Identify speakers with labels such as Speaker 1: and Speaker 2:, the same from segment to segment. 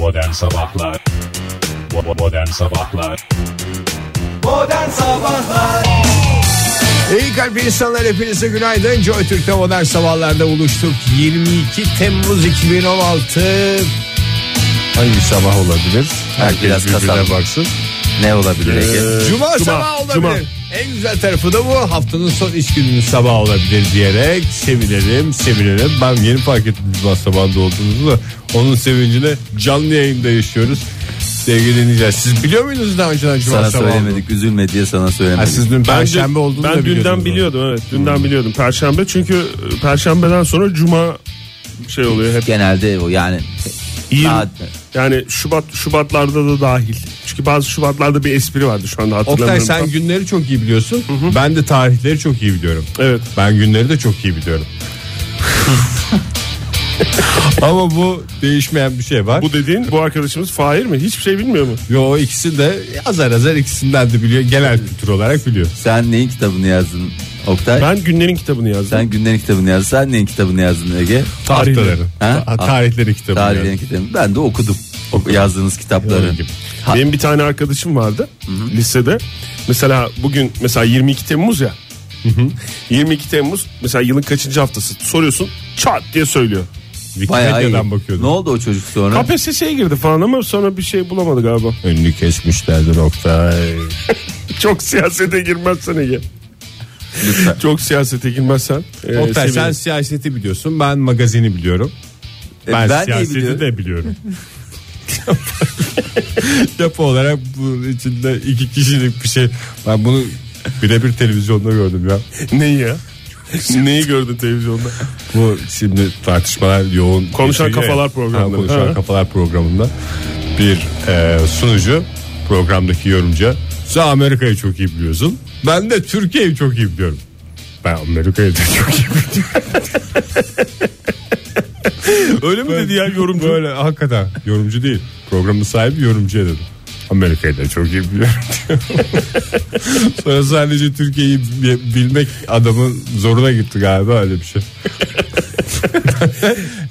Speaker 1: Modern Sabahlar Modern Sabahlar
Speaker 2: Modern Sabahlar
Speaker 3: İyi kalp insanlar hepinize günaydın. Joy Türk'te modern sabahlarda buluştuk. 22 Temmuz 2016. Hangi sabah olabilir? Herkes
Speaker 4: biraz
Speaker 3: birbirine baksın.
Speaker 4: Ne olabilir Ege?
Speaker 3: Cuma, sabahı olabilir.
Speaker 5: Cuma.
Speaker 3: En güzel tarafı da bu. Haftanın son iş gününün sabahı olabilir diyerek sevinirim, sevinirim. Ben yeni fark ettim Cuma sabahında olduğumuzu da onun sevincini canlı yayında yaşıyoruz. Sevgili dinleyiciler siz biliyor muydunuz daha önceden Cuma
Speaker 4: Sana
Speaker 3: sabahı
Speaker 4: söylemedik üzülme diye sana
Speaker 3: Ha,
Speaker 4: söylemedik.
Speaker 3: siz dün
Speaker 5: Ben,
Speaker 3: Perşembe olduğunu
Speaker 5: ben
Speaker 3: da
Speaker 5: dünden
Speaker 3: biliyordunuz.
Speaker 5: biliyordum evet. Dünden biliyordum. Perşembe çünkü e, perşembeden sonra cuma şey oluyor hep.
Speaker 4: Genelde o yani.
Speaker 5: Yirmi-
Speaker 4: Daha-
Speaker 5: yani Şubat Şubatlarda da dahil. Çünkü bazı Şubatlarda bir espri vardı şu anda
Speaker 3: Oktay
Speaker 5: hatırlamıyorum.
Speaker 3: sen
Speaker 5: tam.
Speaker 3: günleri çok iyi biliyorsun. Ben de tarihleri çok iyi biliyorum.
Speaker 5: Evet.
Speaker 3: Ben günleri de çok iyi biliyorum. Ama bu değişmeyen bir şey var.
Speaker 5: Bu dediğin bu arkadaşımız Fahir mi? Hiçbir şey bilmiyor mu?
Speaker 3: Yo ikisi de azar azar ikisinden de biliyor. Genel kültür olarak biliyor.
Speaker 4: Sen neyin kitabını yazdın Oktay?
Speaker 5: Ben günlerin kitabını yazdım.
Speaker 4: Sen günlerin kitabını yazdın. Sen neyin kitabını yazdın Ege?
Speaker 3: Tarihleri.
Speaker 4: Ha?
Speaker 3: Ta- tarihleri kitabı.
Speaker 4: Tarihlerin
Speaker 3: yani.
Speaker 4: kitabını. Ben de okudum. O- Yazdığınız kitapları. Ha-
Speaker 5: Benim bir tane arkadaşım vardı lisede. Mesela bugün mesela 22 Temmuz ya. 22 Temmuz mesela yılın kaçıncı haftası soruyorsun çat diye söylüyor.
Speaker 4: Bayağı iyi.
Speaker 3: Wikipedia'dan bakıyordum.
Speaker 4: Ne oldu o çocuk sonra?
Speaker 5: KPSS'ye girdi falan ama sonra bir şey bulamadı galiba.
Speaker 3: Önünü kesmişlerdir Oktay.
Speaker 5: Çok siyasete girmezsen Ege.
Speaker 4: Lütfen.
Speaker 5: Çok siyasete girmezsen. e,
Speaker 3: Oktay sen siyaseti biliyorsun. Ben magazini biliyorum.
Speaker 4: E,
Speaker 3: Ben,
Speaker 4: ben
Speaker 3: siyaseti
Speaker 4: biliyorum?
Speaker 3: de biliyorum. Yapı olarak bunun içinde iki kişilik bir şey. Ben bunu birebir televizyonda gördüm ya.
Speaker 5: Neyi ya? Neyi gördün televizyonda?
Speaker 3: Bu şimdi tartışmalar yoğun.
Speaker 5: Konuşan
Speaker 3: ya.
Speaker 5: Kafalar programında.
Speaker 3: Konuşan
Speaker 5: Ha.
Speaker 3: kafalar programında bir e, sunucu programdaki yorumcu. Sen Amerika'yı çok iyi biliyorsun. Ben de Türkiye'yi çok iyi biliyorum. Ben Amerika'yı da çok iyi biliyorum.
Speaker 5: Öyle mi dedi ya yorumcu?
Speaker 3: Böyle hakikaten yorumcu değil. Programın sahibi yorumcuya dedi. Amerika'yı da çok iyi biliyorum diyor. Sonra sadece Türkiye'yi bi- bilmek adamın zoruna gitti galiba öyle bir şey.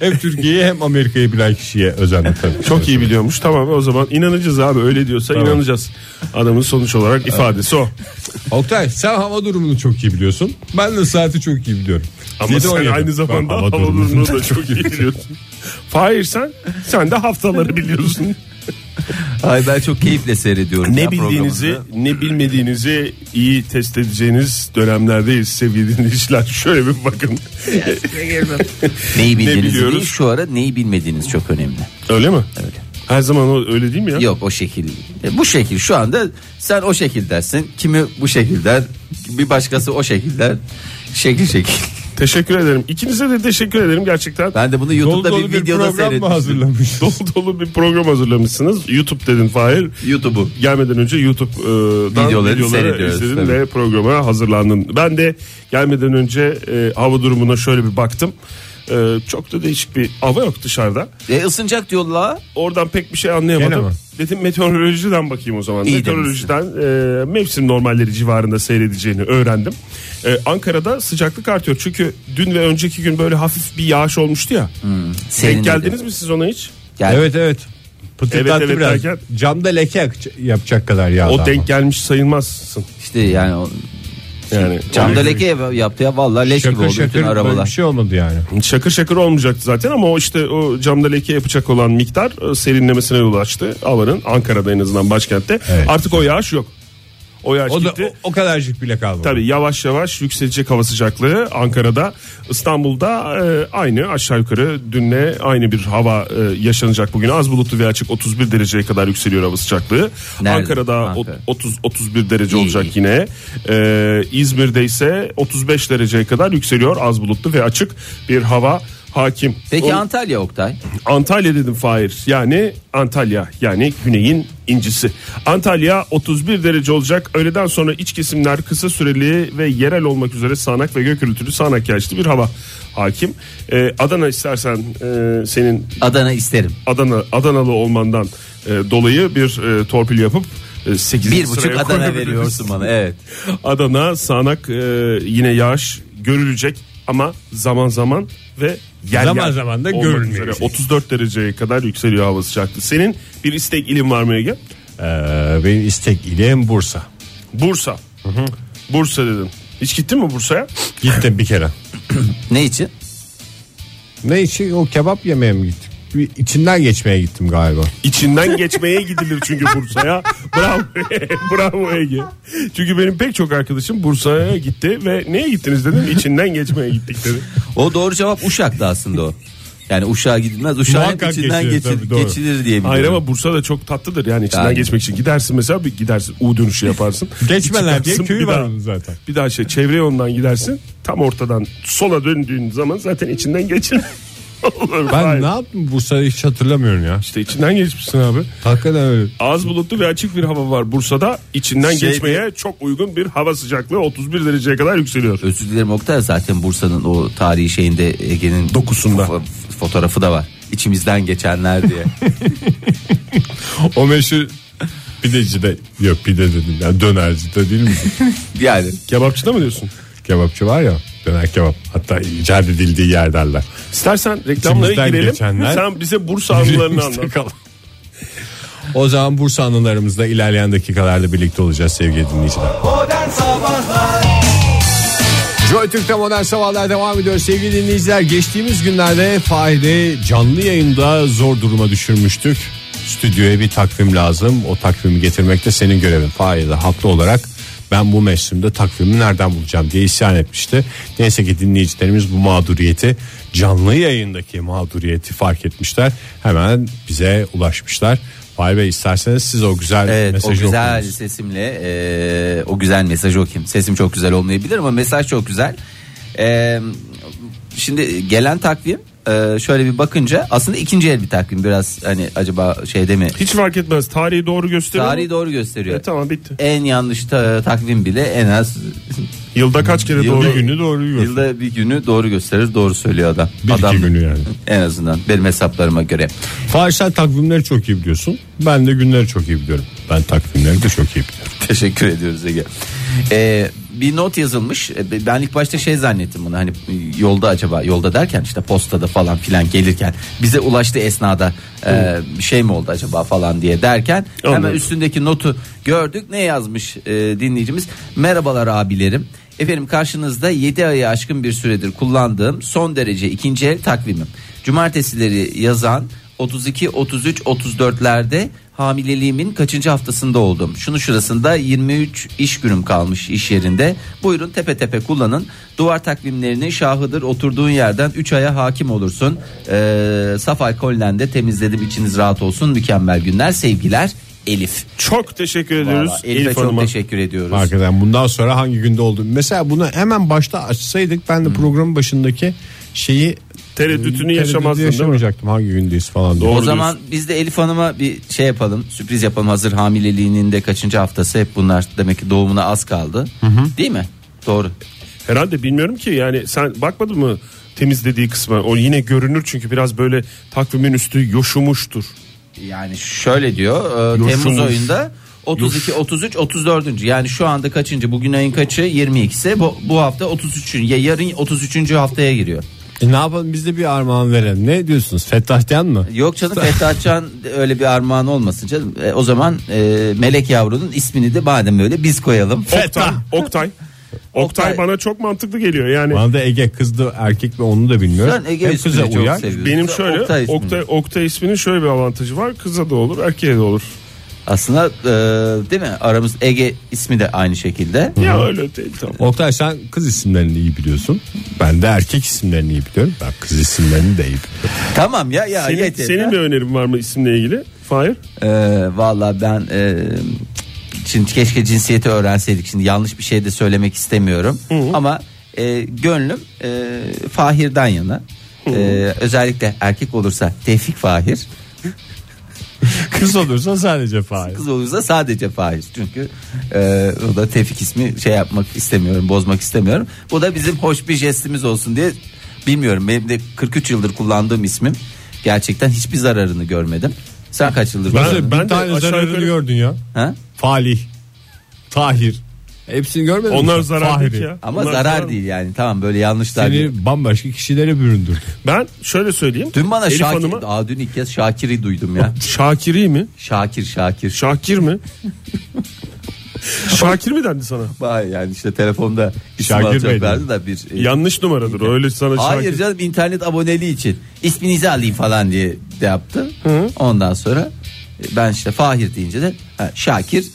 Speaker 3: hem Türkiye'yi hem Amerika'yı bilen kişiye özendim tabii.
Speaker 5: Çok iyi biliyormuş. Tamam o zaman inanacağız abi öyle diyorsa
Speaker 3: Tamam.
Speaker 5: inanacağız. Adamın sonuç olarak ifadesi o.
Speaker 3: Oktay sen hava durumunu çok iyi biliyorsun. Ben de saati çok iyi biliyorum.
Speaker 5: Ama
Speaker 3: Yedi
Speaker 5: sen
Speaker 3: yedi.
Speaker 5: aynı zamanda
Speaker 3: Ben
Speaker 5: hava durumunu da çok iyi biliyorsun. Fahir sen sen de haftaları biliyorsun.
Speaker 4: Ay ben çok keyifle seyrediyorum.
Speaker 5: ne
Speaker 4: ya
Speaker 5: bildiğinizi
Speaker 4: programınızı.
Speaker 5: ne bilmediğinizi iyi test edeceğiniz dönemlerdeyiz sevgili dinleyiciler. Şöyle bir bakın.
Speaker 4: Neyi bildiğinizi
Speaker 5: biliyoruz?
Speaker 4: değil şu ara neyi bilmediğiniz çok önemli.
Speaker 5: Öyle mi?
Speaker 4: Öyle.
Speaker 5: Her zaman o öyle değil mi ya?
Speaker 4: Yok o şekil. E, Bu şekil şu anda sen o şekil dersin. Kimi bu şekil der. Bir başkası o şekil der. Şekil şekil.
Speaker 5: Teşekkür ederim. İkinize de teşekkür ederim gerçekten.
Speaker 4: Ben de bunu
Speaker 3: Dolu
Speaker 4: YouTube'da
Speaker 3: dolu
Speaker 4: bir
Speaker 3: bir
Speaker 4: videoda
Speaker 3: program mı
Speaker 4: seyretmiştim.
Speaker 3: hazırlamış?
Speaker 5: dolu dolu bir program hazırlamışsınız. YouTube dedin Fahir.
Speaker 4: YouTube'u.
Speaker 5: Gelmeden önce YouTube'dan
Speaker 4: Videoları
Speaker 5: videoları,
Speaker 4: seyrediyoruz
Speaker 5: izledin
Speaker 4: tabii.
Speaker 5: ve programa hazırlandın. Ben de gelmeden önce e, hava durumuna şöyle bir baktım. E, çok da değişik bir hava yok dışarıda.
Speaker 4: E ısınacak diyorlar.
Speaker 5: Oradan pek bir şey
Speaker 3: Gene
Speaker 5: anlayamadım. Dedim meteorolojiden bakayım o zaman.
Speaker 4: İyi
Speaker 5: Meteorolojiden e, mevsim normalleri civarında seyredeceğini öğrendim. E, Ankara'da sıcaklık artıyor. Çünkü dün ve önceki gün böyle hafif bir yağış olmuştu ya.
Speaker 4: Senin
Speaker 5: Denk geldiniz mi siz ona hiç?
Speaker 4: Gel.
Speaker 3: Evet evet. Pıtırdattı
Speaker 5: Evet, evet
Speaker 3: biraz.
Speaker 5: derken-
Speaker 3: Camda leke yak- yapacak kadar yağdı
Speaker 5: O
Speaker 3: ama.
Speaker 5: denk gelmiş sayılmazsın.
Speaker 4: İşte yani o,
Speaker 5: Yani
Speaker 4: camda leke yaptı ya vallahi leş gibi
Speaker 3: Şakır
Speaker 4: oldu
Speaker 3: şakır
Speaker 4: bütün
Speaker 3: böyle
Speaker 4: arabalar.
Speaker 3: bir şey olmadı yani.
Speaker 5: Şakır şakır olmayacaktı zaten ama o işte o camda leke yapacak olan miktar e, serinlemesine yol açtı havanın Ankara'da en azından başkentte.
Speaker 3: Evet.
Speaker 5: Artık o yağış yok. O
Speaker 3: O da
Speaker 5: gitti.
Speaker 3: o, o kadarcık bile kalmadı.
Speaker 5: Tabii yavaş yavaş yükselecek hava sıcaklığı Ankara'da. İstanbul'da e, aynı aşağı yukarı dünle aynı bir hava e, yaşanacak bugün. Az bulutlu ve açık 31 dereceye kadar yükseliyor hava sıcaklığı.
Speaker 4: Nerede?
Speaker 5: Ankara'da
Speaker 4: Ankara.
Speaker 5: 30 31 derece
Speaker 4: İyi,
Speaker 5: olacak
Speaker 4: iyi.
Speaker 5: yine. E, İzmir'de ise 35 dereceye kadar yükseliyor. Az bulutlu ve açık bir hava hakim.
Speaker 4: Peki
Speaker 5: O-
Speaker 4: Antalya Oktay.
Speaker 5: Antalya dedim Fahir. Yani Antalya yani güneyin incisi. Antalya 31 derece olacak. Öğleden sonra iç kesimler kısa süreli ve yerel olmak üzere sağanak ve gök gürültülü sağanak yağışlı bir hava hakim. Ee, Adana istersen e, senin
Speaker 4: Adana isterim.
Speaker 5: Adana Adanalı olmandan e, dolayı bir e, torpil yapıp e, 8.
Speaker 4: Bir buçuk Adana veriyorsun bana evet.
Speaker 5: Adana sağanak e, yine yağış görülecek ama zaman zaman ve yer
Speaker 3: Zaman
Speaker 5: yer
Speaker 3: zaman da
Speaker 5: üzere 34 dereceye kadar yükseliyor hava sıcaklığı. Senin bir istek ilim var mı Ege?
Speaker 3: Ee, benim istek ilim Bursa.
Speaker 5: Bursa. Bursa dedim. Hiç gittin mi Bursa'ya?
Speaker 3: Gittim bir kere.
Speaker 4: Ne için?
Speaker 3: Ne için o kebap yemeye mi gittik? Bir içinden geçmeye gittim galiba.
Speaker 5: İçinden geçmeye gidilir çünkü Bursa'ya. Bravo. Bravo Ege. Çünkü benim pek çok arkadaşım Bursa'ya gitti ve neye gittiniz dedim. İçinden geçmeye gittik dedi.
Speaker 4: O doğru cevap Uşak'tı aslında o. Yani Uşak'a gidilmez. Uşak'ın
Speaker 3: Muhakkak
Speaker 4: içinden
Speaker 3: geçilir,
Speaker 4: geçir,
Speaker 3: tabii, doğru.
Speaker 4: geçilir diye biliyorum.
Speaker 5: Hayır ama Bursa da çok tatlıdır yani içinden
Speaker 4: Yani.
Speaker 5: geçmek için. Gidersin mesela bir gidersin U dönüşü yaparsın.
Speaker 3: Geçmeler diye
Speaker 5: Çıkarsın,
Speaker 3: köyü
Speaker 5: bir
Speaker 3: var
Speaker 5: daha-
Speaker 3: onun zaten.
Speaker 5: Bir daha şey çevre yolundan gidersin. Tam ortadan sola döndüğün zaman zaten içinden geçin. Olur,
Speaker 3: Ben
Speaker 5: hayır.
Speaker 3: ne yaptım Bursa'yı hiç hatırlamıyorum ya.
Speaker 5: İşte içinden geçmişsin abi.
Speaker 3: Hakikaten öyle.
Speaker 5: Az bulutlu ve açık bir hava var Bursa'da. İçinden
Speaker 4: Şey-
Speaker 5: geçmeye çok uygun bir hava sıcaklığı 31 dereceye kadar yükseliyor.
Speaker 4: Özür dilerim Oktay zaten Bursa'nın o tarihi şeyinde Ege'nin
Speaker 5: Dokusunda.
Speaker 4: fo- fotoğrafı da var. İçimizden geçenler diye.
Speaker 3: O meşhur pideci de yok pide dedim ya dönerci de değil mi?
Speaker 4: yani
Speaker 5: Kebapçıda mı diyorsun?
Speaker 3: Kebapçı var ya döner kebap hatta icat edildiği yer derler.
Speaker 5: İstersen reklamlara
Speaker 3: İçimizden
Speaker 5: girelim.
Speaker 3: geçenler-
Speaker 5: Sen bize Bursa anılarını anlat.
Speaker 3: O zaman Bursa anılarımızda ilerleyen dakikalarda birlikte olacağız sevgili dinleyiciler.
Speaker 2: Modern Sabahlar
Speaker 3: Joy Türk'te modern sabahlar devam ediyor sevgili dinleyiciler. Geçtiğimiz günlerde Fahir'i canlı yayında zor duruma düşürmüştük. Stüdyoya bir takvim lazım. O takvimi getirmek de senin görevin. Fahir de haklı olarak ben bu mevsimde takvimi nereden bulacağım diye isyan etmişti. Neyse ki dinleyicilerimiz bu mağduriyeti canlı yayındaki mağduriyeti fark etmişler. Hemen bize ulaşmışlar. Fahir Bey isterseniz siz o güzel
Speaker 4: evet o
Speaker 3: mesajı
Speaker 4: güzel
Speaker 3: okuyunuz.
Speaker 4: sesimle e, o güzel mesajı okuyayım. Sesim çok güzel olmayabilir ama mesaj çok güzel. E, şimdi gelen takvim e, şöyle bir bakınca aslında ikinci el bir takvim biraz hani acaba şeyde mi?
Speaker 5: Hiç fark etmez. Tarihi doğru gösteriyor.
Speaker 4: Tarihi doğru gösteriyor.
Speaker 5: E, tamam bitti.
Speaker 4: En yanlış ta- takvim bile en az
Speaker 5: Yılda kaç kere
Speaker 4: Yılda-
Speaker 5: doğru
Speaker 3: günü doğru yiyor.
Speaker 4: yılda bir günü doğru gösterir. Doğru söylüyor adam.
Speaker 3: Bir
Speaker 4: adam
Speaker 3: iki günü yani.
Speaker 4: En azından benim hesaplarıma göre.
Speaker 3: Fahir sen takvimleri çok iyi biliyorsun. Ben de günleri çok iyi biliyorum. Ben takvimleri de çok iyi biliyorum.
Speaker 4: Teşekkür ediyoruz Ege. Ee, bir not yazılmış. Ee, Ben ilk başta şey zannettim bunu hani yolda acaba yolda derken işte postada falan filan gelirken bize ulaştığı esnada e, şey mi oldu acaba falan diye derken hemen
Speaker 5: Anladım.
Speaker 4: üstündeki notu gördük. Ne yazmış e, dinleyicimiz? Merhabalar abilerim. Efendim karşınızda 7 ayı aşkın bir süredir kullandığım son derece ikinci el takvimim. Cumartesileri yazan 32, 33, 34'lerde hamileliğimin kaçıncı haftasında oldum. Şunu şurasında 23 iş günüm kalmış iş yerinde. Buyurun tepe tepe kullanın. Duvar takvimlerini şahıdır oturduğun yerden 3 aya hakim olursun. Ee, saf alkolle de temizledim içiniz rahat olsun. Mükemmel günler sevgiler Elif.
Speaker 5: Çok teşekkür ediyoruz
Speaker 4: Vallahi Elif'e
Speaker 5: Elif
Speaker 4: çok
Speaker 5: Hanım'a.
Speaker 4: teşekkür ediyoruz.
Speaker 3: Hakikaten bundan sonra hangi günde oldu? Mesela bunu hemen başta açsaydık ben de programın başındaki şeyi
Speaker 5: Tereddütünü
Speaker 3: tereddütü
Speaker 5: yaşamazdın değil mi?
Speaker 3: yaşamayacaktım hangi gündeyiz falan diye.
Speaker 5: Doğru
Speaker 4: o zaman biz de Elif Hanım'a bir şey yapalım sürpriz yapalım hazır hamileliğinin de kaçıncı haftası hep bunlar demek ki doğumuna az kaldı değil mi doğru
Speaker 5: Herhalde bilmiyorum ki yani sen bakmadın mı temizlediği kısmı o yine görünür çünkü biraz böyle takvimin üstü yoşumuştur.
Speaker 4: Yani şöyle diyor e. Temmuz ayında 32 33 34. yani şu anda kaçıncı bugün ayın kaçı 22 ise bu, bu hafta 33. ya yarın 33. haftaya giriyor
Speaker 3: E ne yapalım biz de bir armağan verelim. Ne diyorsunuz? Fettahcan mı?
Speaker 4: Yok canım Fettah Can öyle bir armağan olmasın canım. E, o zaman e, Melek yavrunun ismini de madem öyle biz koyalım.
Speaker 5: Oktay, Oktay. Oktay
Speaker 4: Oktay.
Speaker 5: bana çok mantıklı geliyor yani.
Speaker 3: Bana da Ege kızdı erkek mi onu da bilmiyorum.
Speaker 4: Sen Ege
Speaker 3: Hem kıza
Speaker 4: çok
Speaker 3: uyar.
Speaker 4: seviyorsun.
Speaker 5: Benim şöyle
Speaker 4: Oktay
Speaker 5: Oktay,
Speaker 4: ismini.
Speaker 5: Oktay, isminin şöyle bir avantajı var. Kıza da olur, erkeğe de olur.
Speaker 4: Aslında e, değil mi? Aramız Ege ismi de aynı şekilde.
Speaker 5: Ya öyle değil tamam.
Speaker 3: Oktay sen kız isimlerini iyi biliyorsun. Ben de erkek isimlerini iyi biliyorum. Ben kız isimlerini de iyi biliyorum.
Speaker 4: Tamam ya ya
Speaker 5: Senin,
Speaker 4: yeter.
Speaker 5: senin bir önerin var mı isimle ilgili? Fahir?
Speaker 4: E, Valla ben e, şimdi keşke cinsiyeti öğrenseydik. Şimdi yanlış bir şey de söylemek istemiyorum. Ama e, gönlüm e, Fahir'den yana. E, özellikle erkek olursa Tevfik Fahir.
Speaker 3: Kız olursa sadece Fahir.
Speaker 4: Kız olursa sadece Fahir. Çünkü e, o da Tevfik ismi şey yapmak istemiyorum, bozmak istemiyorum. Bu da bizim hoş bir jestimiz olsun diye bilmiyorum. Benim de 43 yıldır kullandığım ismim. Gerçekten hiçbir zararını görmedim. Sen kaç yıldır
Speaker 5: Ben-
Speaker 4: kullandın?
Speaker 5: ben
Speaker 3: bir
Speaker 5: de
Speaker 3: tane
Speaker 5: aşağı
Speaker 3: zararını
Speaker 5: yukarı-
Speaker 3: gördün ya.
Speaker 4: Ha?
Speaker 3: Falih. Tahir. Hepsini görmedin mi?
Speaker 5: Onlar zarar
Speaker 3: Fahri.
Speaker 5: değil ya.
Speaker 4: Ama
Speaker 5: Onlar
Speaker 4: zarar değil yani. Tamam böyle yanlışlar. değil.
Speaker 3: Seni bambaşka kişilere büründürdü.
Speaker 5: Ben şöyle söyleyeyim.
Speaker 4: Dün bana
Speaker 5: Elif
Speaker 4: Şakir,
Speaker 5: Hanım'a
Speaker 4: Aa, dün ilk kez Şakir'i duydum ya.
Speaker 5: Şakiri mi?
Speaker 4: Şakir Şakir.
Speaker 5: Şakir mi? Şakir mi dendi sana?
Speaker 4: Vay yani işte telefonda isim
Speaker 3: Şakir Bey
Speaker 4: alacaklardı da bir e,
Speaker 5: Yanlış numaradır öyle sana
Speaker 4: Hayır
Speaker 5: Şakir.
Speaker 4: canım internet aboneliği için isminizi alayım falan diye de yaptı. Ondan sonra ben işte Fahir deyince de Şakir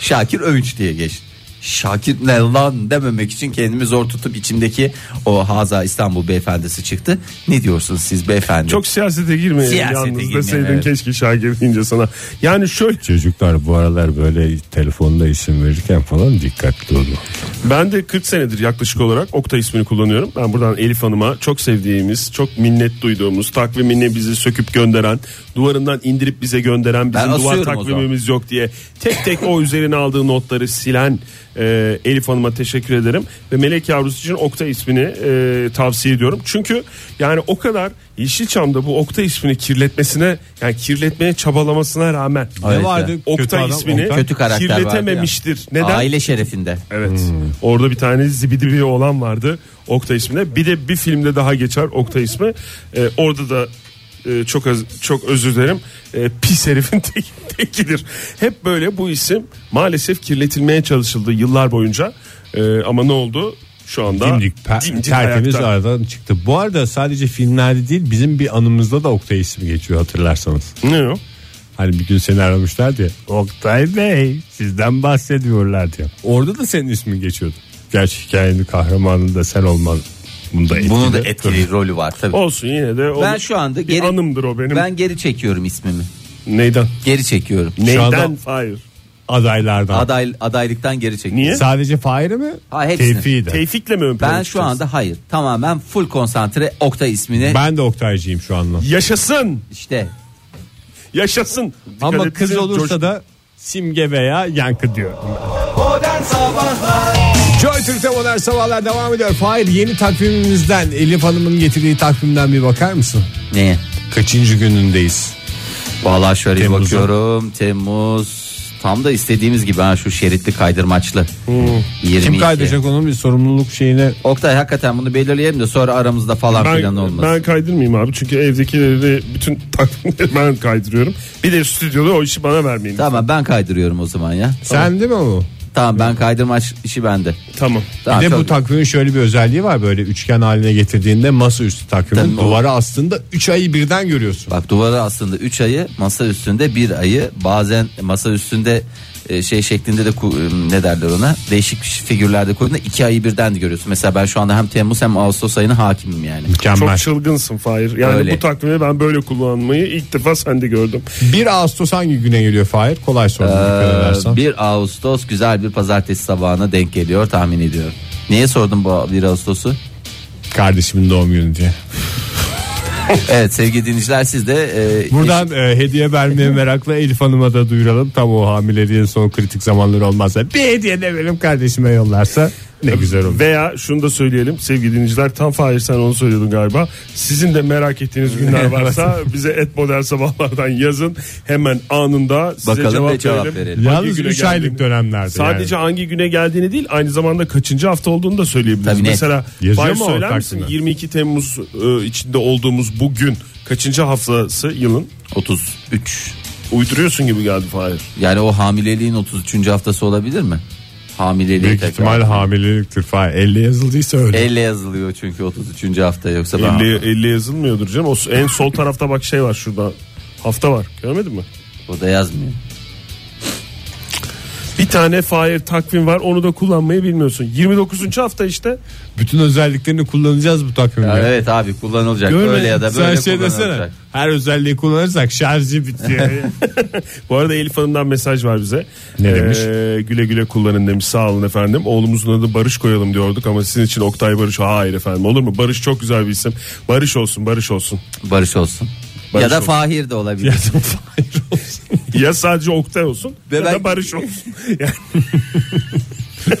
Speaker 4: Şakir Övünç diye geçti. Şakir ne lan dememek için kendimi zor tutup içimdeki o Haza İstanbul beyefendisi çıktı. Ne diyorsunuz siz beyefendi?
Speaker 5: Çok siyasete girmeyin.
Speaker 4: Siyasete
Speaker 5: Yalnız
Speaker 4: girmeyin,
Speaker 5: deseydin
Speaker 4: evet.
Speaker 5: keşke Şakir deyince sana. Yani şöyle
Speaker 3: Çocuklar bu aralar böyle telefonda isim verirken falan dikkatli olun.
Speaker 5: Ben de 40 senedir yaklaşık olarak Oktay ismini kullanıyorum. Ben buradan Elif Hanım'a çok sevdiğimiz, çok minnet duyduğumuz, takvimini bizi söküp gönderen, duvarından indirip bize gönderen, bizim
Speaker 4: Ben
Speaker 5: duvar takvimimiz yok diye tek tek o üzerine aldığı notları silen e, Elif Hanım'a teşekkür ederim. Ve Melek Yavrusu için Oktay ismini e, tavsiye ediyorum. Çünkü yani o kadar Yeşilçam'da bu Oktay ismini kirletmesine, yani kirletmeye çabalamasına rağmen
Speaker 3: ne vardı?
Speaker 4: ya.
Speaker 3: Kötü adam,
Speaker 5: ismini
Speaker 3: Oktay.
Speaker 4: Kötü karakter vardı ya.
Speaker 5: kirletememiştir. Neden?
Speaker 4: Aile şerefinde.
Speaker 5: Evet. Orada bir tane zibidi bir oğlan vardı. Oktay isminde. Bir de bir filmde daha geçer Oktay ismi. Ee, orada da e, çok az, çok özür dilerim. E, pis herifin tek, tekidir. Hep böyle bu isim maalesef kirletilmeye çalışıldı yıllar boyunca. E, ama ne oldu? Şu anda
Speaker 3: Dimdik, pe-
Speaker 5: dimdik
Speaker 3: tertemiz
Speaker 5: ayakta.
Speaker 3: aradan çıktı. Bu arada sadece filmlerde değil bizim bir anımızda da Oktay ismi geçiyor hatırlarsanız.
Speaker 5: Ne o?
Speaker 3: Hani bir gün seni aramışlar diye. Oktay Bey sizden bahsediyorlar diye. Orada da senin ismin geçiyordu. Gerçi hikayenin kahramanı da sen olman bunda etkili.
Speaker 4: Bunun da etkili rolü var tabii.
Speaker 5: Olsun yine de. o-
Speaker 4: Ben şu anda
Speaker 5: bir
Speaker 4: geri,
Speaker 5: anımdır o benim.
Speaker 4: Ben geri çekiyorum ismimi.
Speaker 5: Neyden?
Speaker 4: Geri çekiyorum.
Speaker 5: Neyden?
Speaker 3: anda-
Speaker 5: Hayır.
Speaker 3: Adaylardan.
Speaker 4: Aday adaylıktan geri çekiyorum.
Speaker 5: Niye?
Speaker 3: Sadece Fahir'i mi?
Speaker 4: Ha, hepsini.
Speaker 3: Tevfik'i de.
Speaker 5: Tevfik'le mi ön plana
Speaker 4: Ben şu anda hayır. Tamamen full konsantre Oktay ismini
Speaker 3: Ben de Oktaycıyım şu anda.
Speaker 5: Yaşasın.
Speaker 4: işte
Speaker 5: Yaşasın. Dikkat
Speaker 3: Ama kız olursa
Speaker 5: coş-
Speaker 3: da simge veya yankı diyor.
Speaker 2: Modern Sabahlar
Speaker 3: Joy Türk'te modern sabahlar devam ediyor. Fahir yeni takvimimizden Elif Hanım'ın getirdiği takvimden bir bakar mısın?
Speaker 4: neye?
Speaker 3: Kaçıncı günündeyiz?
Speaker 4: Vallahi şöyle bir
Speaker 3: Temmuz'u.
Speaker 4: bakıyorum. Temmuz tam da istediğimiz gibi ha şu şeritli kaydırmaçlı. 22.
Speaker 3: Kim kaydedecek onun bir sorumluluk şeyine?
Speaker 4: Oktay hakikaten bunu belirleyelim de sonra aramızda falan filan
Speaker 5: Ben,
Speaker 4: olmasın.
Speaker 5: ben kaydırmayayım abi çünkü evdekileri de bütün takvimleri ben kaydırıyorum. Bir de stüdyoda o işi bana vermeyin.
Speaker 4: Tamam ben kaydırıyorum o zaman ya.
Speaker 3: Sen değil mi o?
Speaker 4: Tamam ben kaydırmaç işi bende.
Speaker 5: Tamam.
Speaker 4: Tamam,
Speaker 3: bir de
Speaker 4: çok-
Speaker 3: bu takvimin şöyle bir özelliği var böyle üçgen haline getirdiğinde masaüstü takvimin
Speaker 4: Tabii o-
Speaker 3: duvara aslında 3 ayı birden görüyorsun.
Speaker 4: Bak duvara aslında 3 ayı masa üstünde bir ayı bazen masa üstünde e, şey şeklinde de ku- ne derler ona değişik figürlerde koyduğunda 2 ayı birden de görüyorsun. Mesela ben şu anda hem Temmuz hem Ağustos ayına hakimim yani.
Speaker 3: Mükemmel.
Speaker 5: Çok çılgınsın Fahir. Yani
Speaker 4: Öyle.
Speaker 5: bu takvimi ben böyle kullanmayı ilk defa sende gördüm.
Speaker 3: 1 Ağustos hangi güne geliyor Fahir? Kolay soru dikkat edersen.
Speaker 4: Ee, 1 Ağustos güzel bir pazartesi sabahına denk geliyor tahmin ediyorum. Niye sordun bu 1 Ağustos'u?
Speaker 3: Kardeşimin doğum günü diye.
Speaker 4: Evet sevgili dinleyiciler siz de e,
Speaker 3: Buradan e, hediye vermeye meraklı Elif Hanım'a da duyuralım. Tam o hamileliğin son kritik zamanları olmazsa bir hediye de benim kardeşime yollarsa ne güzel olur.
Speaker 5: Veya şunu da söyleyelim sevgili dinleyiciler tam Fahir sen onu söylüyordun galiba. Sizin de merak ettiğiniz günler varsa bize et modern sabahlardan yazın. Hemen anında size
Speaker 4: Bakalım
Speaker 5: cevap,
Speaker 4: cevap
Speaker 5: verelim.
Speaker 4: verelim.
Speaker 3: Yalnız
Speaker 5: güne
Speaker 3: 3
Speaker 5: geldiğini-
Speaker 3: aylık dönemlerde.
Speaker 5: Sadece
Speaker 3: yani.
Speaker 5: hangi güne geldiğini değil aynı zamanda kaçıncı hafta olduğunu da söyleyebiliriz.
Speaker 4: Tabii.
Speaker 5: Mesela
Speaker 3: o
Speaker 5: söyler misin
Speaker 3: takvime?
Speaker 5: 22 Temmuz e, içinde olduğumuz bu gün kaçıncı haftası yılın?
Speaker 4: 33
Speaker 5: Uyduruyorsun gibi geldi Fahir.
Speaker 4: yani o hamileliğin 33. haftası olabilir mi? Hamileliği
Speaker 3: Büyük
Speaker 4: tekrar.
Speaker 3: ihtimal hamileliktir Fahir. 50 yazıldıysa öyle.
Speaker 4: Elle yazılıyor çünkü 33. hafta yoksa ben
Speaker 5: 50, 50 yazılmıyordur canım. O en sol tarafta bak şey var şurada. Hafta var. Görmedin mi?
Speaker 4: o da yazmıyor.
Speaker 5: Bir tane Fahir takvim var onu da kullanmayı bilmiyorsun. 29. hafta işte.
Speaker 3: Bütün özelliklerini kullanacağız bu takvimde.
Speaker 4: Ya evet abi kullanılacak
Speaker 3: Görme,
Speaker 4: öyle ya da böyle
Speaker 3: Sen şey desene. Her özelliği kullanırsak şarjı bitiyor.
Speaker 5: Bu arada Elif Hanım'dan mesaj var bize.
Speaker 3: Ne demiş?
Speaker 5: Ee, güle güle kullanın demiş sağ olun efendim. Oğlumuzun adı Barış koyalım diyorduk ama sizin için Oktay Barış. Hayır efendim olur mu? Barış çok güzel bir isim. Barış olsun Barış olsun.
Speaker 4: Barış olsun.
Speaker 5: Barış
Speaker 4: ya da
Speaker 5: olsun.
Speaker 4: Fahir de olabilir.
Speaker 5: ya sadece Oktay olsun
Speaker 4: Ve
Speaker 5: ya
Speaker 4: ben-
Speaker 5: da Barış olsun. Yani-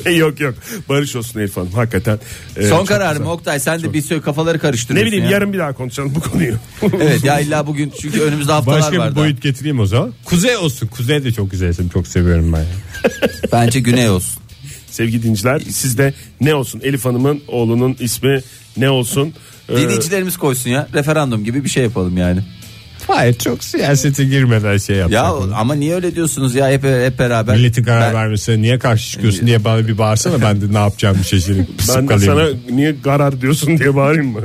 Speaker 5: yok yok Barış olsun Elif Hanım hakikaten. e,
Speaker 4: Son kararım
Speaker 5: güzel.
Speaker 4: Oktay sen de bir sürü kafaları
Speaker 5: Ne
Speaker 4: karıştırıyorsun
Speaker 5: bileyim
Speaker 4: ya.
Speaker 5: yarın bir daha konuşalım bu konuyu.
Speaker 4: Evet ya illa bugün çünkü önümüzde haftalar
Speaker 3: Başka
Speaker 4: var
Speaker 3: bir
Speaker 4: daha.
Speaker 3: boyut getireyim o zaman. Kuzey olsun. Kuzey de çok güzel isim. Çok seviyorum ben.
Speaker 4: Bence güney olsun.
Speaker 5: sevgili dinleyiciler. Sizde ne olsun? Elif Hanım'ın oğlunun ismi ne olsun? Ee,
Speaker 4: Dinleyicilerimiz koysun ya. Referandum gibi bir şey yapalım yani.
Speaker 3: Hayır çok siyasete girmeden şey yapsak.
Speaker 4: Ya
Speaker 3: onu.
Speaker 4: ama niye öyle diyorsunuz ya hep, hep beraber.
Speaker 3: Milletin karar
Speaker 4: Ben-
Speaker 3: vermesine niye karşı çıkıyorsun diye bana bir bağırsana ben de ne yapacağımı şaşırayım. Pısıp
Speaker 5: ben de sana niye garar diyorsun diye bağırayım mı?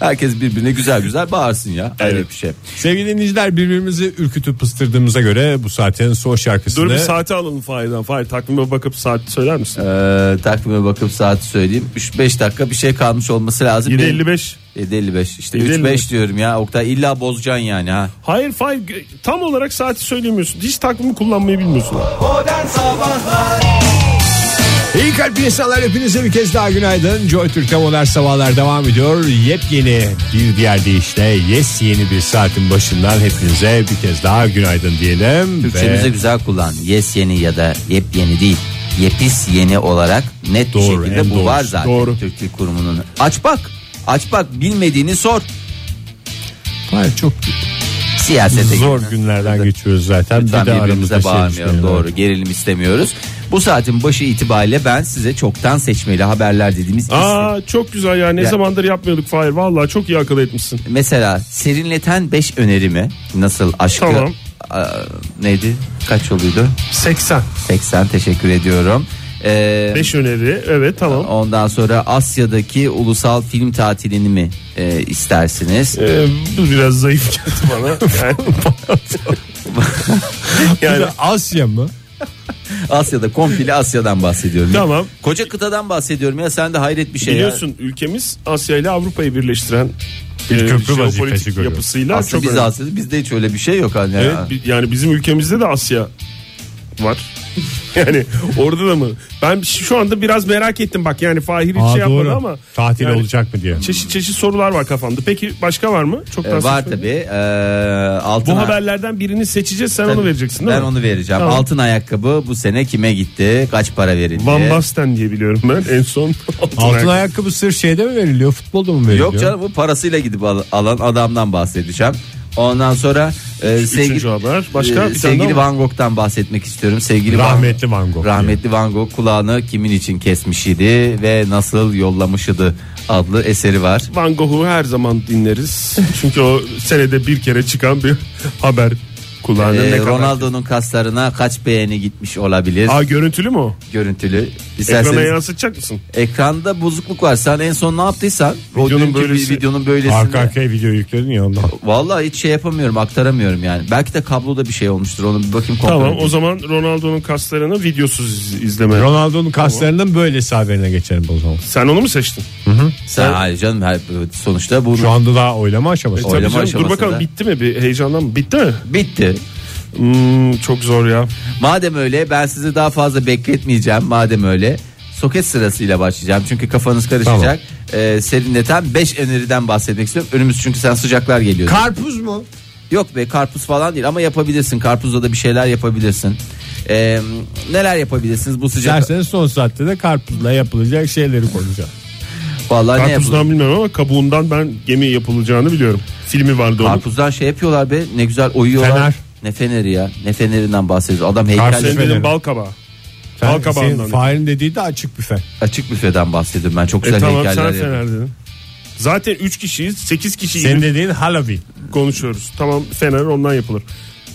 Speaker 4: Herkes birbirine güzel güzel bağırsın ya. Öyle bir şey.
Speaker 3: Sevgili dinleyiciler birbirimizi ürkütüp pıstırdığımıza göre bu saatin son şarkısını
Speaker 5: Dur bir saati alalım Fahir'den. Fahir takvime bakıp saat söyler misin?
Speaker 4: Ee, takvime bakıp saati söyleyeyim. 3-5 dakika bir şey kalmış olması lazım.
Speaker 5: 7.55.
Speaker 4: 7.55 işte
Speaker 5: 7.55
Speaker 4: 3-5 diyorum ya Oktay illa bozacaksın yani ha.
Speaker 5: Hayır Fahir tam olarak saati söylemiyorsun. Hiç takvimi kullanmayı bilmiyorsun.
Speaker 2: Modern Sabahlar
Speaker 3: İyi kalp insanlar hepinize bir kez daha günaydın. Joy Türk'te modern sabahlar devam ediyor. Yepyeni bir diğer deyişle yes yeni bir saatin başından hepinize bir kez daha günaydın diyelim.
Speaker 4: Türkçemizi
Speaker 3: Ve
Speaker 4: güzel kullan. Yes yeni ya da yepyeni değil. Yepis yeni olarak net
Speaker 3: Doğru,
Speaker 4: bir şekilde bu
Speaker 3: doğrusu.
Speaker 4: var zaten
Speaker 5: Doğru.
Speaker 4: Türk Dil Kurumu'nun. Aç bak. Aç bak bilmediğini sor.
Speaker 3: Hayır, çok
Speaker 4: Siyasete
Speaker 3: zor günlerden geçiyoruz zaten.
Speaker 4: Lütfen
Speaker 3: bir de
Speaker 4: birbirimize
Speaker 3: aramızda şey
Speaker 4: bağırmayalım. Doğru gerilim istemiyoruz. Bu saatin başı itibariyle ben size çoktan seçmeli haberler dediğimiz.
Speaker 5: Aa çok güzel ya. Ne
Speaker 4: Ya-
Speaker 5: zamandır yapmıyorduk Fahir. Vallahi çok iyi akıl etmişsin.
Speaker 4: Mesela serinleten 5 önerimi nasıl aşkı
Speaker 5: Tamam.
Speaker 4: Aa, neydi kaç oluyordu
Speaker 5: 80.
Speaker 4: 80 teşekkür ediyorum Ee,
Speaker 5: 5 öneri. Evet tamam.
Speaker 4: ondan sonra Asya'daki ulusal film tatilini mi e, istersiniz
Speaker 5: Ee, bu biraz zayıf geldi bana. Yani, yani
Speaker 3: Asya mı?
Speaker 4: Asya'da komple Asya'dan bahsediyorum
Speaker 5: Tamam.
Speaker 4: koca kıtadan bahsediyorum ya sen de hayret bir şey ya.
Speaker 5: biliyorsun ülkemiz Asya ile Avrupa'yı birleştiren
Speaker 3: Bir
Speaker 5: e,
Speaker 3: köprü vazifesi görüyor.
Speaker 5: yapısıyla
Speaker 4: aslında
Speaker 5: çok
Speaker 4: biz
Speaker 5: önemli.
Speaker 4: Asya'da bizde hiç öyle bir şey yok hani
Speaker 5: Evet,
Speaker 4: ya.
Speaker 5: yani bizim ülkemizde de Asya var. yani orada da mı? Ben şu anda biraz merak ettim bak yani Fahir hiç
Speaker 3: Aa,
Speaker 5: şey yapmadı
Speaker 3: doğru.
Speaker 5: ama.
Speaker 3: Tatil
Speaker 5: yani
Speaker 3: olacak mı diye.
Speaker 5: Çeşit çeşit sorular var kafamda. Peki başka var mı? Çok
Speaker 4: Ee, var tabi ee, altın
Speaker 5: Bu haberlerden birini seçeceğiz sen onu vereceksin değil
Speaker 4: ben
Speaker 5: mi?
Speaker 4: onu vereceğim
Speaker 5: Tamam.
Speaker 4: altın ayakkabı bu sene kime gitti kaç para verildi
Speaker 5: Van Basten diye biliyorum ben en son.
Speaker 3: Altın
Speaker 5: ayakkabı.
Speaker 3: ayakkabı sır şeyde mi veriliyor? Futbolda mı veriliyor?
Speaker 4: Yok canım bu parasıyla gidip al- alan adamdan bahsedeceğim. Ondan sonra e, sevgili
Speaker 5: haber. Başka
Speaker 4: e,
Speaker 5: bir
Speaker 4: sevgili Van Gogh'tan bahsetmek istiyorum. Sevgili
Speaker 3: Rahmetli Van Gogh.
Speaker 4: Rahmetli Van Gogh kulağını kimin için kesmiş idi ve nasıl yollamış idi adlı eseri var.
Speaker 5: Van Gogh'u her zaman dinleriz. Çünkü o senede bir kere çıkan bir haber kullandı.
Speaker 4: Ee,
Speaker 5: ne kadar-
Speaker 4: Ronaldo'nun kaslarına kaç beğeni gitmiş olabilir
Speaker 5: Aa görüntülü mü o?
Speaker 4: görüntülü.
Speaker 5: Ekrana
Speaker 4: İsterseniz
Speaker 5: yansıtacak mısın?
Speaker 4: ekranda bozukluk var. Sen en son ne yaptıysan o
Speaker 5: Videonun
Speaker 4: dünkü
Speaker 5: böylesi-
Speaker 4: bir videonun böylesinde.
Speaker 3: Arka arkaya video yükledin ya ondan.
Speaker 4: Vallahi hiç şey yapamıyorum, aktaramıyorum yani. Belki de kabloda bir şey olmuştur. Onu bir bakayım kontrol
Speaker 5: Tamam
Speaker 4: edeyim.
Speaker 5: o zaman Ronaldo'nun kaslarını videosuz iz- izleme.
Speaker 3: Ronaldo'nun kaslarının böylesi haberine geçelim o zaman.
Speaker 5: Sen onu mu seçtin?
Speaker 4: Sen hayır canım her, sonuçta bu
Speaker 3: Şu anda daha oylama aşaması.
Speaker 5: E, tabii
Speaker 4: Oylama
Speaker 5: canım. Dur
Speaker 4: aşamasında.
Speaker 5: bakalım bitti mi? Bir heyecandan mı? Bitti mi?
Speaker 4: bitti.
Speaker 5: Hmm, çok zor ya.
Speaker 4: Madem öyle ben sizi daha fazla bekletmeyeceğim. Madem öyle soket sırasıyla başlayacağım. Çünkü kafanız karışacak. Ee, serinleten 5 öneriden bahsetmek istiyorum. Önümüz çünkü sen sıcaklar geliyor.
Speaker 3: Karpuz mu?
Speaker 4: Yok be karpuz falan değil ama yapabilirsin. Karpuzla da bir şeyler yapabilirsin. Ee, neler yapabilirsiniz bu sıcak?
Speaker 3: İsterseniz son saatte de karpuzla yapılacak şeyleri konuşacağız.
Speaker 4: Vallahi ne
Speaker 5: Karpuzdan
Speaker 4: yapılır?
Speaker 5: bilmiyorum ama kabuğundan ben gemi yapılacağını biliyorum. Filmi vardı onun.
Speaker 4: Karpuzdan şey yapıyorlar be ne güzel oyuyorlar.
Speaker 3: Fener.
Speaker 4: Ne feneri ya ne fenerinden bahsediyoruz. Adam heykel
Speaker 3: feneri.
Speaker 5: dediğin bal kabağı.
Speaker 3: Sen,
Speaker 5: Bal kabağından.
Speaker 3: senin Fahir'in dediği de açık büfe.
Speaker 4: açık büfeden bahsediyorum ben çok
Speaker 5: E
Speaker 4: güzel
Speaker 5: tamam
Speaker 4: heykeller
Speaker 5: sen. Fener dedin. Zaten 3 kişiyiz 8 kişi
Speaker 3: Senin dediğin Halloween.
Speaker 5: konuşuyoruz. Tamam Fener ondan yapılır.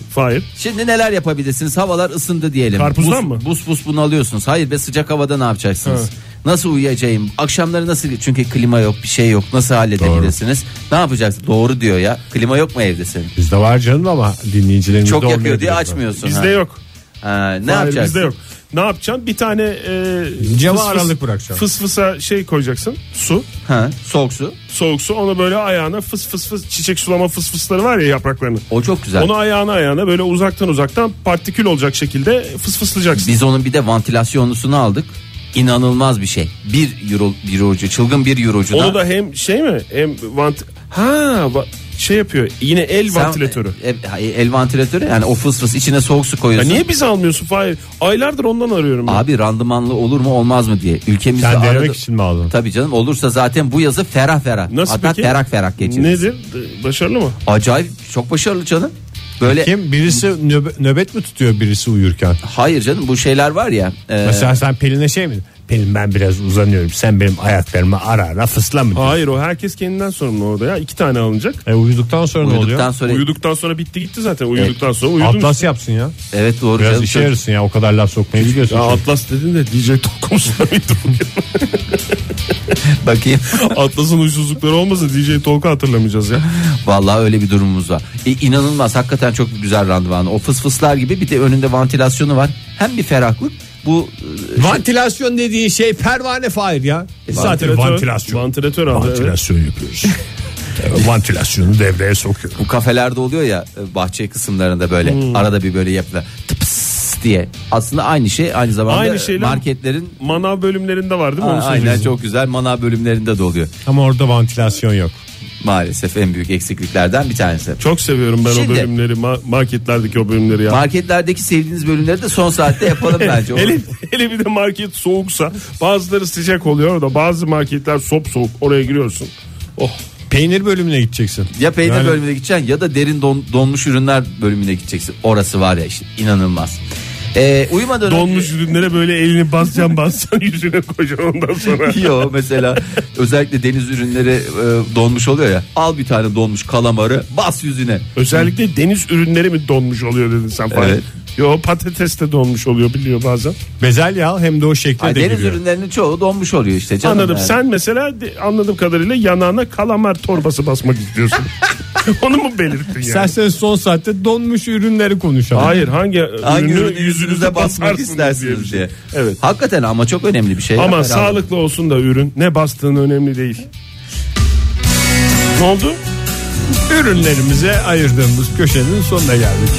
Speaker 5: Fahir.
Speaker 4: Şimdi neler yapabilirsiniz? Havalar ısındı diyelim.
Speaker 5: Karpuzdan
Speaker 4: bus,
Speaker 5: mı?
Speaker 4: Bus bus bunu alıyorsunuz. Hayır be sıcak havada ne yapacaksınız? Nasıl uyuyacağım? Akşamları nasıl? Çünkü klima yok, bir şey yok. Nasıl halledebilirsiniz? Ne yapacaksın? Doğru diyor ya. Klima yok mu evde senin?
Speaker 3: Bizde var canım ama dinleyicilerimiz
Speaker 4: Çok yakıyor diye açmıyorsun.
Speaker 5: Bizde
Speaker 4: ha.
Speaker 5: yok.
Speaker 4: Ha, ne
Speaker 5: Fahir,
Speaker 4: yapacaksın?
Speaker 5: Bizde yok. Ne yapacaksın? Bir tane e,
Speaker 3: Cama
Speaker 5: fıs fıs-
Speaker 3: aralık bırakacaksın.
Speaker 5: Fıs fısa şey koyacaksın. Su.
Speaker 4: Ha, soğuk su.
Speaker 5: Soğuk su. Onu böyle ayağına fıs fıs fıs çiçek sulama fıs fısları var ya yapraklarını.
Speaker 4: O çok güzel.
Speaker 5: Onu ayağına ayağına böyle uzaktan uzaktan partikül olacak şekilde fıs fıslayacaksın.
Speaker 4: Biz onun bir de vantilasyonlusunu aldık. İnanılmaz bir şey. Bir euro, bir eurocu, çılgın bir eurocudan.
Speaker 5: Onu da hem şey mi? Hem vant ha va- şey yapıyor. Yine el
Speaker 4: Sen-
Speaker 5: vantilatörü.
Speaker 4: E, e, el vantilatörü yani o fıs fıs içine soğuk su
Speaker 5: Ya
Speaker 4: koyuyorsun.
Speaker 5: niye biz almıyorsun Fahir? Aylardır ondan arıyorum. ben.
Speaker 4: Abi randımanlı olur mu olmaz mı diye. Ülkemizde
Speaker 3: Sen denemek için mi aldın?
Speaker 4: Tabii canım olursa zaten bu yazı ferah ferah.
Speaker 5: Nasıl
Speaker 4: Hatta
Speaker 5: peki?
Speaker 4: ferah ferah geçiririz.
Speaker 5: Nedir? Başarılı mı?
Speaker 4: Acayip çok başarılı canım. Böyle
Speaker 3: Kim birisi nöbe- nöbet mi tutuyor birisi uyurken?
Speaker 4: hayır canım bu şeyler var ya. e,
Speaker 3: Mesela sen Pelin'e şey mi? Pelin ben biraz uzanıyorum. Sen benim ayaklarımı ara ara fısla mı? diyorsun?
Speaker 5: Hayır o herkes kendinden sorumlu orada ya. iki tane alınacak.
Speaker 3: E, uyuduktan sonra ne
Speaker 4: uyuduktan
Speaker 3: oluyor?
Speaker 4: sonra
Speaker 5: Uyuduktan sonra bitti gitti zaten. Uyuduktan sonra uyudun.
Speaker 3: Atlas yapsın ya.
Speaker 4: evet doğru
Speaker 3: Biraz
Speaker 4: canım.
Speaker 3: işe yarasın ya o kadar laf sokmayı biliyorsun.
Speaker 5: Ya. Atlas dedin de DJ Tok konusunda mıydı bugün?
Speaker 4: Bakayım.
Speaker 5: Atlas'ın uysuzlukları olmasa DJ Tok'u hatırlamayacağız ya.
Speaker 4: Vallahi öyle bir durumumuz var. E, inanılmaz hakikaten çok güzel randımanı. O fıs fıslar gibi bir de önünde ventilasyonu var. Hem bir ferahlık bu e,
Speaker 3: Vantilasyon dediğin şey pervane fail ya. Zaten
Speaker 5: Vantilatör-
Speaker 3: vantilasyon.
Speaker 5: Vantilatör abi. evet.
Speaker 3: Vantilasyon yapıyoruz. Vantilasyonu devreye sokuyorum.
Speaker 4: bu kafelerde oluyor ya e, bahçe kısımlarında böyle
Speaker 5: Hmm.
Speaker 4: arada bir böyle yapılar tıps diye. Aslında aynı şey aynı zamanda
Speaker 5: Aynı şeyler
Speaker 4: marketlerin
Speaker 5: Manav bölümlerinde var değil mi?
Speaker 4: A-
Speaker 5: Onu
Speaker 4: aynen çok güzel manav bölümlerinde de oluyor.
Speaker 3: Ama orada vantilasyon yok.
Speaker 4: Maalesef en büyük eksikliklerden bir tanesi.
Speaker 5: Çok seviyorum ben
Speaker 4: Şimdi-
Speaker 5: o bölümleri ma- marketlerdeki o bölümleri ya.
Speaker 4: Marketlerdeki sevdiğiniz bölümleri de son saatte yapalım bence. O-
Speaker 5: hele, hele bir de market soğuksa bazıları sıcak oluyor da bazı marketler sop soğuk oraya giriyorsun. Oh
Speaker 3: Peynir bölümüne gideceksin.
Speaker 4: Ya peynir
Speaker 3: Yani-
Speaker 4: bölümüne gideceksin ya da derin don- donmuş ürünler bölümüne gideceksin. Orası var ya işte inanılmaz. Ee, uyumadan
Speaker 5: donmuş
Speaker 4: önce...
Speaker 5: ürünlere böyle elini basacaksın basacaksın yüzüne koyacaksın ondan sonra.
Speaker 4: Yo mesela özellikle deniz ürünleri e, donmuş oluyor ya. Al bir tane donmuş kalamarı bas yüzüne.
Speaker 5: Özellikle deniz ürünleri mi donmuş oluyor dedin sen falan.
Speaker 4: Evet.
Speaker 5: Yo patates de donmuş oluyor biliyor bazen.
Speaker 3: Bezelye al hem de o şekle
Speaker 4: Ay,
Speaker 3: de
Speaker 4: deniz
Speaker 3: giriyor.
Speaker 4: ürünlerinin çoğu donmuş oluyor işte canım.
Speaker 5: Anladım.
Speaker 4: yani.
Speaker 5: Sen mesela de- anladığım kadarıyla yanağına kalamar torbası basmak istiyorsun. Onu mu belirttin yani?
Speaker 3: İsterseniz son saatte donmuş ürünleri konuşalım.
Speaker 5: Hayır hangi,
Speaker 4: Hangi
Speaker 5: ürünü
Speaker 4: ürünü yüzünüze basmak
Speaker 5: basarsınız
Speaker 4: istersiniz
Speaker 5: şey.
Speaker 4: diye.
Speaker 5: Evet.
Speaker 4: Hakikaten ama çok önemli bir şey.
Speaker 5: Ama
Speaker 4: ya.
Speaker 5: sağlıklı olsun da ürün ne bastığın önemli değil. Ne oldu?
Speaker 3: Ürünlerimize ayırdığımız köşenin sonuna geldik.